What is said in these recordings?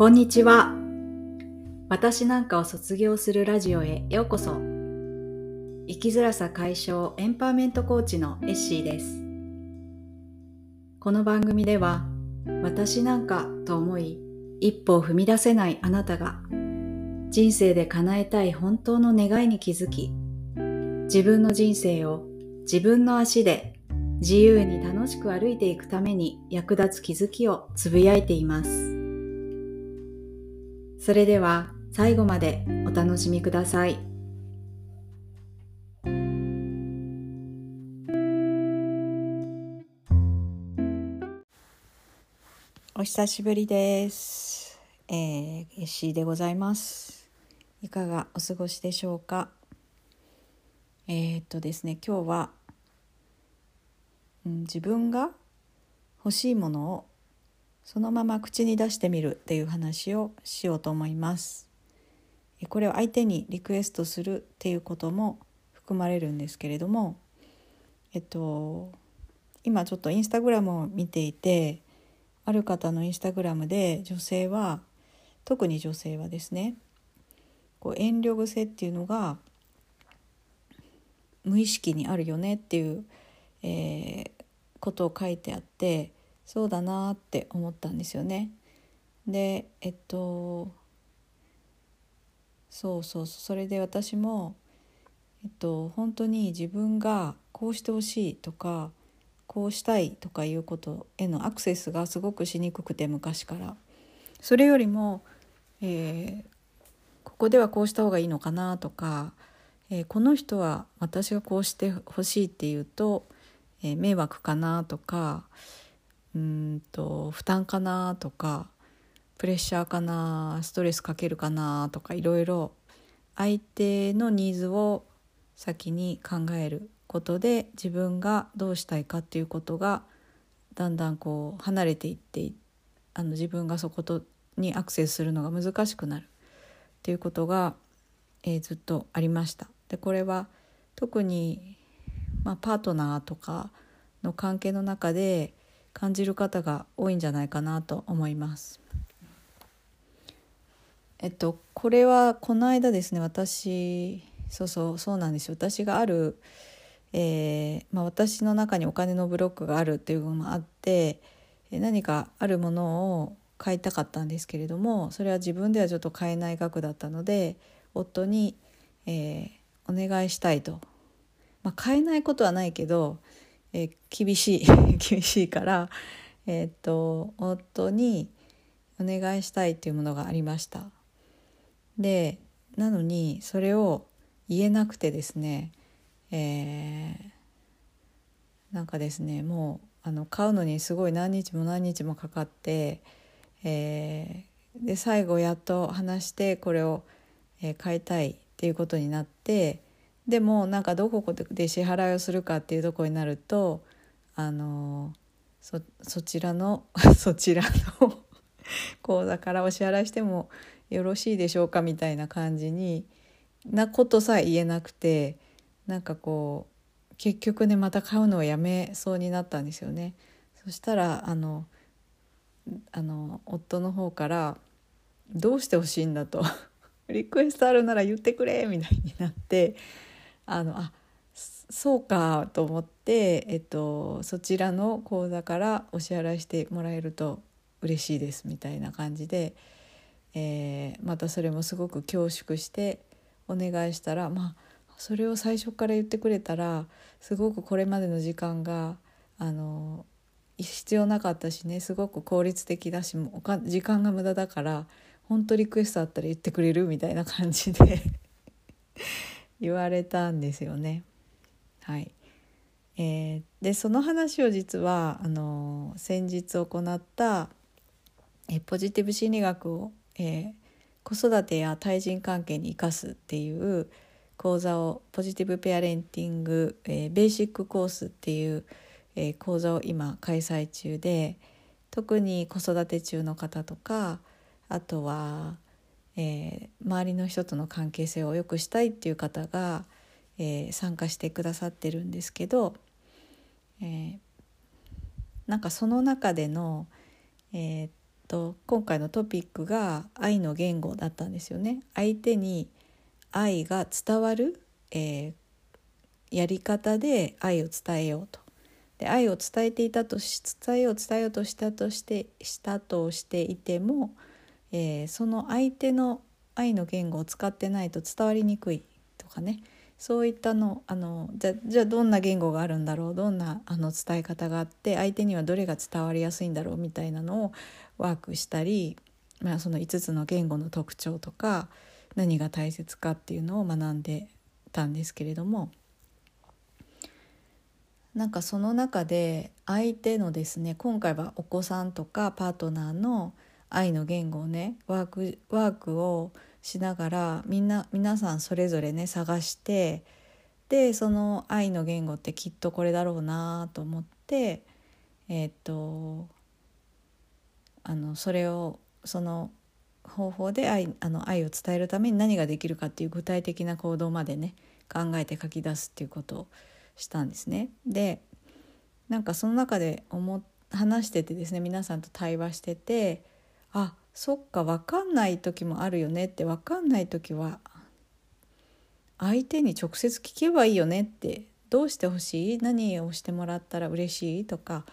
こんにちは。私なんかを卒業するラジオへようこそ。生きづらさ解消エンパワーメントコーチのエッシーです。この番組では、私なんかと思い、一歩を踏み出せないあなたが、人生で叶えたい本当の願いに気づき、自分の人生を自分の足で自由に楽しく歩いていくために役立つ気づきをつぶやいています。それでは最後までお楽しみください。お久しぶりです。えー、エッシーでございます。いかがお過ごしでしょうか？えー、っとですね、今日は、うん、自分が欲しいものをそのまま口に出してみるっていう話をしようと思います。これを相手にリクエストするっていうことも含まれるんですけれども、えっと、今ちょっとインスタグラムを見ていてある方のインスタグラムで女性は特に女性はですねこう遠慮癖っていうのが無意識にあるよねっていう、えー、ことを書いてあってそうだなって思ったんですよね。でえっとそうそうそれで私も、えっと、本当に自分がこうしてほしいとかこうしたいとかいうことへのアクセスがすごくしにくくて昔からそれよりも、えー、ここではこうした方がいいのかなとか、えー、この人は私がこうしてほしいっていうと、えー、迷惑かなとかうんと負担かなとかプレッシャーかなストレスかけるかなとかいろいろ相手のニーズを先に考えることで自分がどうしたいかっていうことがだんだんこう離れていってあの自分がそことにアクセスするのが難しくなるっていうことが、えー、ずっとありました。でこれは特に、まあ、パートナーとかの関係の中で感じる方が多いんじゃないかなと思います。えっとこれはこの間ですね私そうそうそうなんですよ私がある、えーまあ、私の中にお金のブロックがあるっていうのもあって何かあるものを買いたかったんですけれどもそれは自分ではちょっと買えない額だったので夫に、えー、お願いしたいと、まあ、買えないことはないけどえ、厳しい 厳しいから、えー、っと夫にお願いしたいっていうものがありました。でなのにそれを言えなくてですね、えー、なんかですねもうあの買うのにすごい何日も何日もかかって、えー、で最後やっと話してこれを、えー、買いたいっていうことになって。でもなんかどこで支払いをするかっていうとこになるとあのそそちらの そちらの 口座からお支払いしてもよろしいでしょうかみたいな感じになことさえ言えなくてなんかこう結局ねまた買うのをやめそうになったんですよね。そしたらあのあの夫の方から「どうしてほしいんだ」と「リクエストあるなら言ってくれ」みたいになって。あのあそうかと思って、えっと、そちらの口座からお支払いしてもらえると嬉しいですみたいな感じで、えー、またそれもすごく恐縮してお願いしたらまあそれを最初から言ってくれたらすごくこれまでの時間があの必要なかったしねすごく効率的だしもうか時間が無駄だから本当リクエストあったら言ってくれるみたいな感じで。言われたんですよね。はいえー、でその話を実はあの先日行ったえポジティブ心理学を、えー、子育てや対人関係に生かすっていう講座をポジティブペアレンティング、えー、ベーシックコースっていう、えー、講座を今開催中で特に子育て中の方とかあとはえー、周りの人との関係性を良くしたいっていう方が、えー、参加してくださってるんですけど、えー、なんかその中での、えっと今回のトピックが愛の言語だったんですよね。相手に愛が伝わる、え、やり方で愛を伝えようと。で愛を伝えていたとし伝えよう伝えようとしたとしてしたとしていても、えー、その相手の愛の言語を使ってないと伝わりにくいとかね。そういったのあのじゃじゃあどんな言語があるんだろう。どんなあの伝え方があって相手にはどれが伝わりやすいんだろう。みたいなのをワークしたり、まあ、その5つの言語の特徴とか何が大切かっていうのを学んでたんですけれども。なんかその中で相手のですね今回はお子さんとかパートナーの愛の言語をねワークワークをしながらみんな皆さんそれぞれね探してでその愛の言語ってきっとこれだろうなと思ってえっ、とあのそれをその方法で愛あの愛を伝えるために何ができるかっていう具体的な行動までね考えて書き出すっていうことをしたんですね。でなんかその中で思話しててですね皆さんと対話しててあそっか分かんない時もあるよねって分かんない時は相手に直接聞けばいいよねってどうしてほしい？何をしてもらったら嬉しい？とか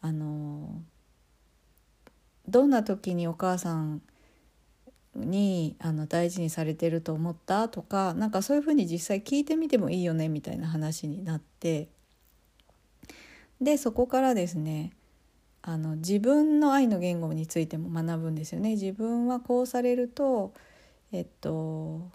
あのどんな時にお母さんにあの大事にされてると思った？とかなんかそういうふうに実際聞いてみてもいいよね？みたいな話になって。でそこからですねあの自分の愛の言語についても学ぶんですよね。自分はこうされるとえっと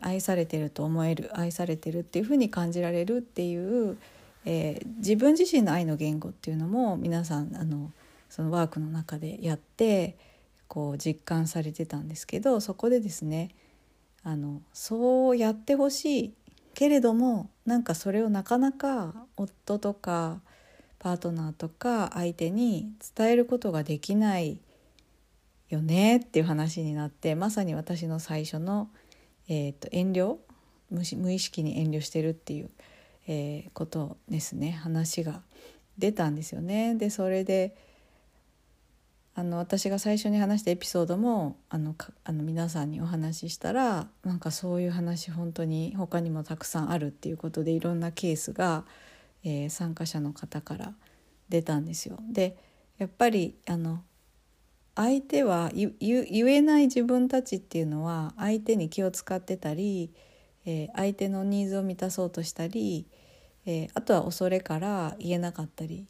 愛されてると思える愛されてるっていうふうに感じられるっていう、えー、自分自身の愛の言語っていうのも皆さんあのそのワークの中でやってこう実感されてたんですけどそこでですねあのそうやってほしいけれどもなんかそれをなかなか夫とかパートナーとか相手に伝えることができないよねっていう話になってまさに私の最初の、えーと、遠慮無意識に遠慮してるっていう、えー、ことですね話が出たんですよね。でそれであの私が最初に話したエピソードもあのあの皆さんにお話ししたらなんかそういう話本当に他にもたくさんあるっていうことでいろんなケースがえー、参加者の方から出たんですよ。でやっぱりあの相手は言えない自分たちっていうのは相手に気を使ってたり、えー、相手のニーズを満たそうとしたり、えー、あとは恐れから言えなかったり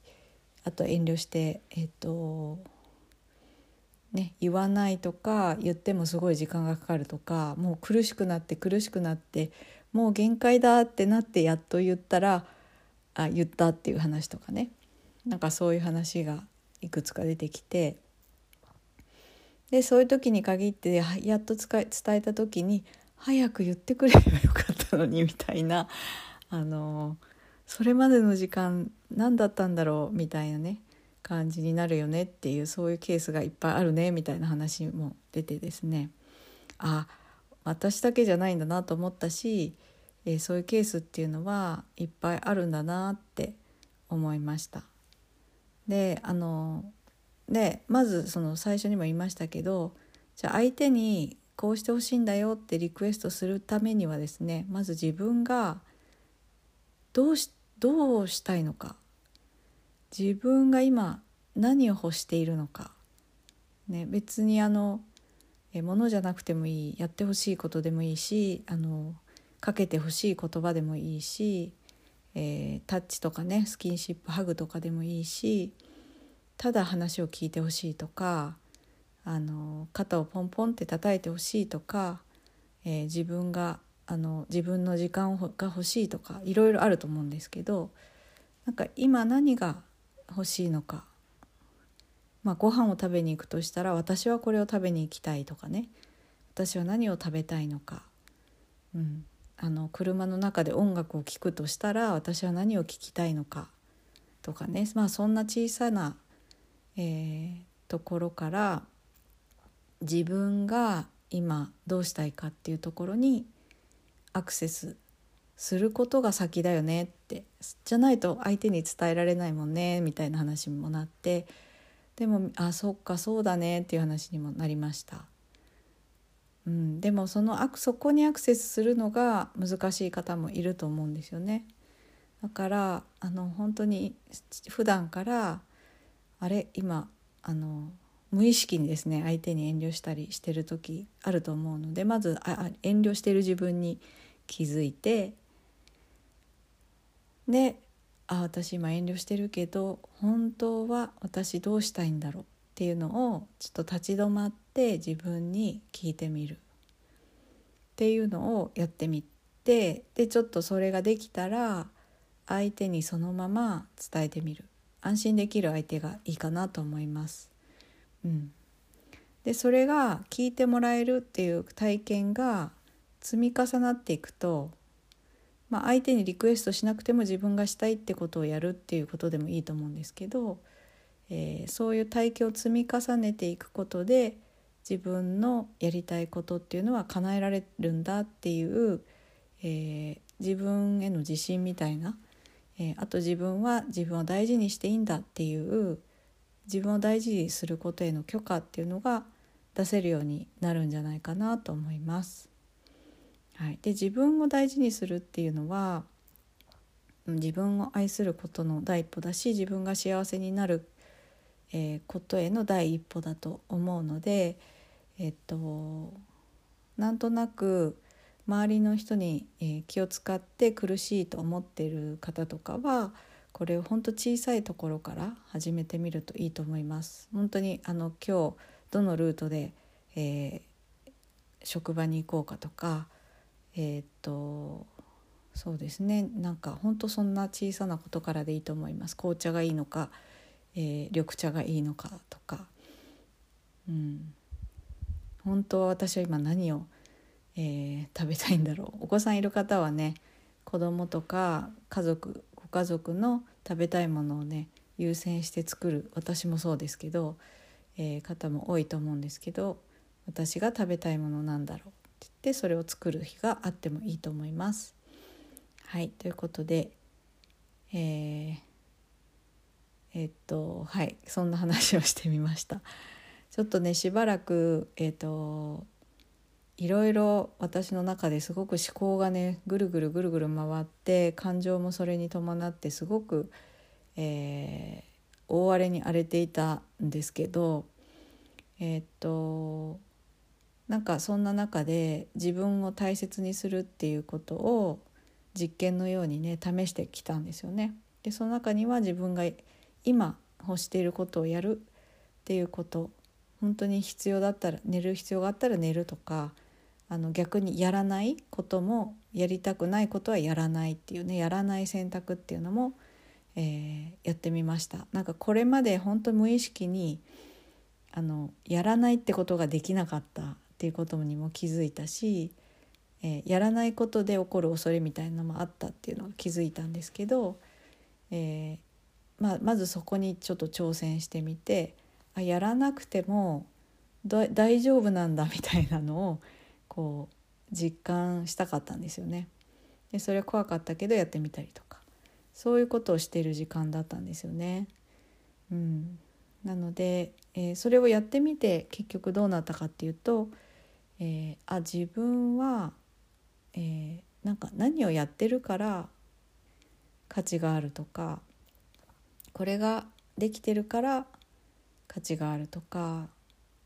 あと遠慮してえっ、とね、言わないとか言ってもすごい時間がかかるとかもう苦しくなって苦しくなってもう限界だってなってやっと言ったらあ言ったっていう話とかね。なんかそういう話がいくつか出てきて。でそういう時に限ってやっと伝えた時に早く言ってくれればよかったのにみたいな。あのそれまでの時間何だったんだろうみたいなね。感じになるよねっていうそういうケースがいっぱいあるねみたいな話も出てですね。あ私だけじゃないんだなと思ったしえー、そういうケースっていうのはいっぱいあるんだなって思いました。であのでまずその最初にも言いましたけどじゃあ相手にこうしてほしいんだよってリクエストするためにはですねまず自分がどうしどうしたいのか自分が今何を欲しているのか、ね、別にあのえものじゃなくてもいいやってほしいことでもいいしあのかけてほしい言葉でもいいし、えー、タッチとかねスキンシップハグとかでもいいしただ話を聞いてほしいとかあの肩をポンポンって叩いてほしいとか、えー、自分があの自分の時間が欲しいとかいろいろあると思うんですけどなんか今何が欲しいのか、まあ、ご飯を食べに行くとしたら私はこれを食べに行きたいとかね私は何を食べたいのか、うん、あの車の中で音楽を聴くとしたら私は何を聴きたいのかとかね。まあそんな小さな、えー、ところから自分が今どうしたいかっていうところにアクセスすることが先だよねって。じゃないと相手に伝えられないもんねみたいな話にもなって。でもあそっかそうだねっていう話にもなりました。うん、でもそのそこにアクセスするのが難しい方もいると思うんですよね。だからあの本当に普段からあれ今あの無意識にですね相手に遠慮したりしてる時あると思うのでまずあ遠慮してる自分に気づいてであ私今遠慮してるけど本当は私どうしたいんだろうっていうのをちょっと立ち止まって自分に聞いてみる。っていうのをやってみてでちょっとそれができたら相手にそのまま伝えてみる。安心できる相手がいいかなと思います。うん、でそれが聞いてもらえるっていう体験が積み重なっていくと、まあ、相手にリクエストしなくても自分がしたいってことをやるっていうことでもいいと思うんですけど、えー、そういう体験を積み重ねていくことで自分のやりたいことっていうのは叶えられるんだっていう、えー、自分への自信みたいな、えー、あと自分は自分を大事にしていいんだっていう自分を大事にすることへの許可っていうのが出せるようになるんじゃないかなと思います。はい、で自分を大事にするっていうのは自分を愛することの第一歩だし自分が幸せになる、えー、ことへの第一歩だと思うのでえっとなんとなく周りの人に、え、気を使って苦しいと思っている方とかはこれを本当小さいところから始めてみるといいと思います。本当にあの今日どのルートで、えー、職場に行こうかとかえー、っとそうですねなんか本当そんな小さなことからでいいと思います紅茶がいいのか、えー、緑茶がいいのかとか、うん、本当は私は今何を、えー、食べたいんだろう。お子さんいる方はね子供とか家族ご家族の食べたいものをね優先して作る。私もそうですけど、えー、方も多いと思うんですけど私が食べたいものなんだろう。って言ってそれを作る日があってもいいと思います。はい。ということで、えー、え、っとはいそんな話をしてみました。ちょっとねしばらくえっ、といろいろ私の中ですごく思考がねぐるぐるぐるぐる回って感情もそれに伴ってすごく、えー、大荒れに荒れていたんですけどえ、っとなんかそんな中で自分を大切にするっていうことを実験のようにね試してきたんですよね。でその中には自分が今欲していることをやるっていうこと本当に必要だったら寝る必要があったら寝るとかあの逆にやらないこともやりたくないことはやらないっていうねやらない選択っていうのも、えー、やってみました。なんかこれまで本当無意識にあのやらないってことができなかったっていうことにも気づいたし、えー、やらないことで起こる恐れみたいなのもあったっていうのが気づいたんですけど、えー、まあ、まずそこにちょっと挑戦してみてあやらなくても大丈夫なんだみたいなのをこう実感したかったんですよね。でそれは怖かったけどやってみたりとかそういうことをしてる時間だったんですよね。うん、なので、えー、それをやってみて結局どうなったかっていうと、えー、あ自分は、えー、なんか何をやってるから価値があるとかこれができてるから価値があるとか、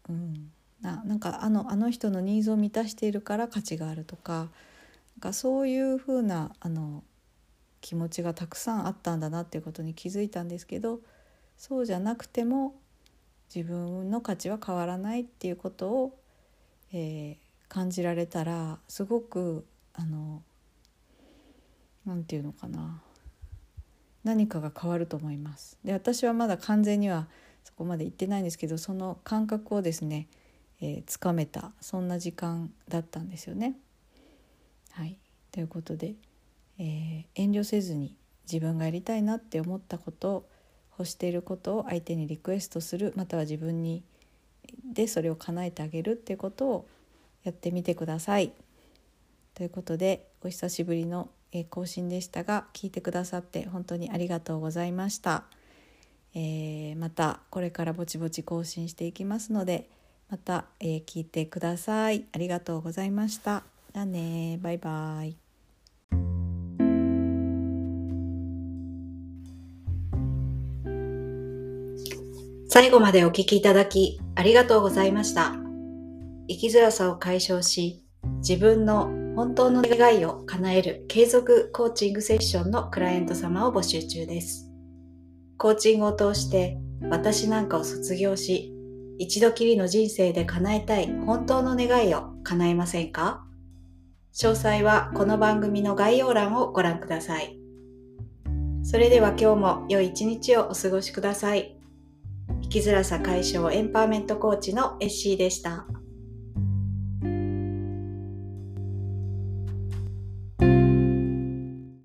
うん、ななんかあのあの人のニーズを満たしているから価値があるとかなんかそういうふうなあの気持ちがたくさんあったんだなっていうことに気づいたんですけどそうじゃなくても自分の価値は変わらないっていうことを、えー、感じられたらすごくあのなんていうのかな。何かが変わると思います。で私はまだ完全にはそこまで行ってないんですけどその感覚をですねえー、めたそんな時間だったんですよね。はい、ということで、えー、遠慮せずに自分がやりたいなって思ったこと欲していることを相手にリクエストするまたは自分にでそれを叶えてあげるっていうことをやってみてください。ということでお久しぶりのえ更新でしたが聞いてくださって本当にありがとうございました。えー、またこれからぼちぼち更新していきますのでまた、えー、聞いてください。ありがとうございました。じゃあねバイバイ。最後までお聞きいただきありがとうございました。生きづらさを解消し自分の本当の願いを叶える継続コーチングセッションのクライアント様を募集中です。コーチングを通して私なんかを卒業し、一度きりの人生で叶えたい本当の願いを叶えませんか？詳細はこの番組の概要欄をご覧ください。それでは今日も良い一日をお過ごしください。生きづらさ解消エンパワーメントコーチのエッシーでした。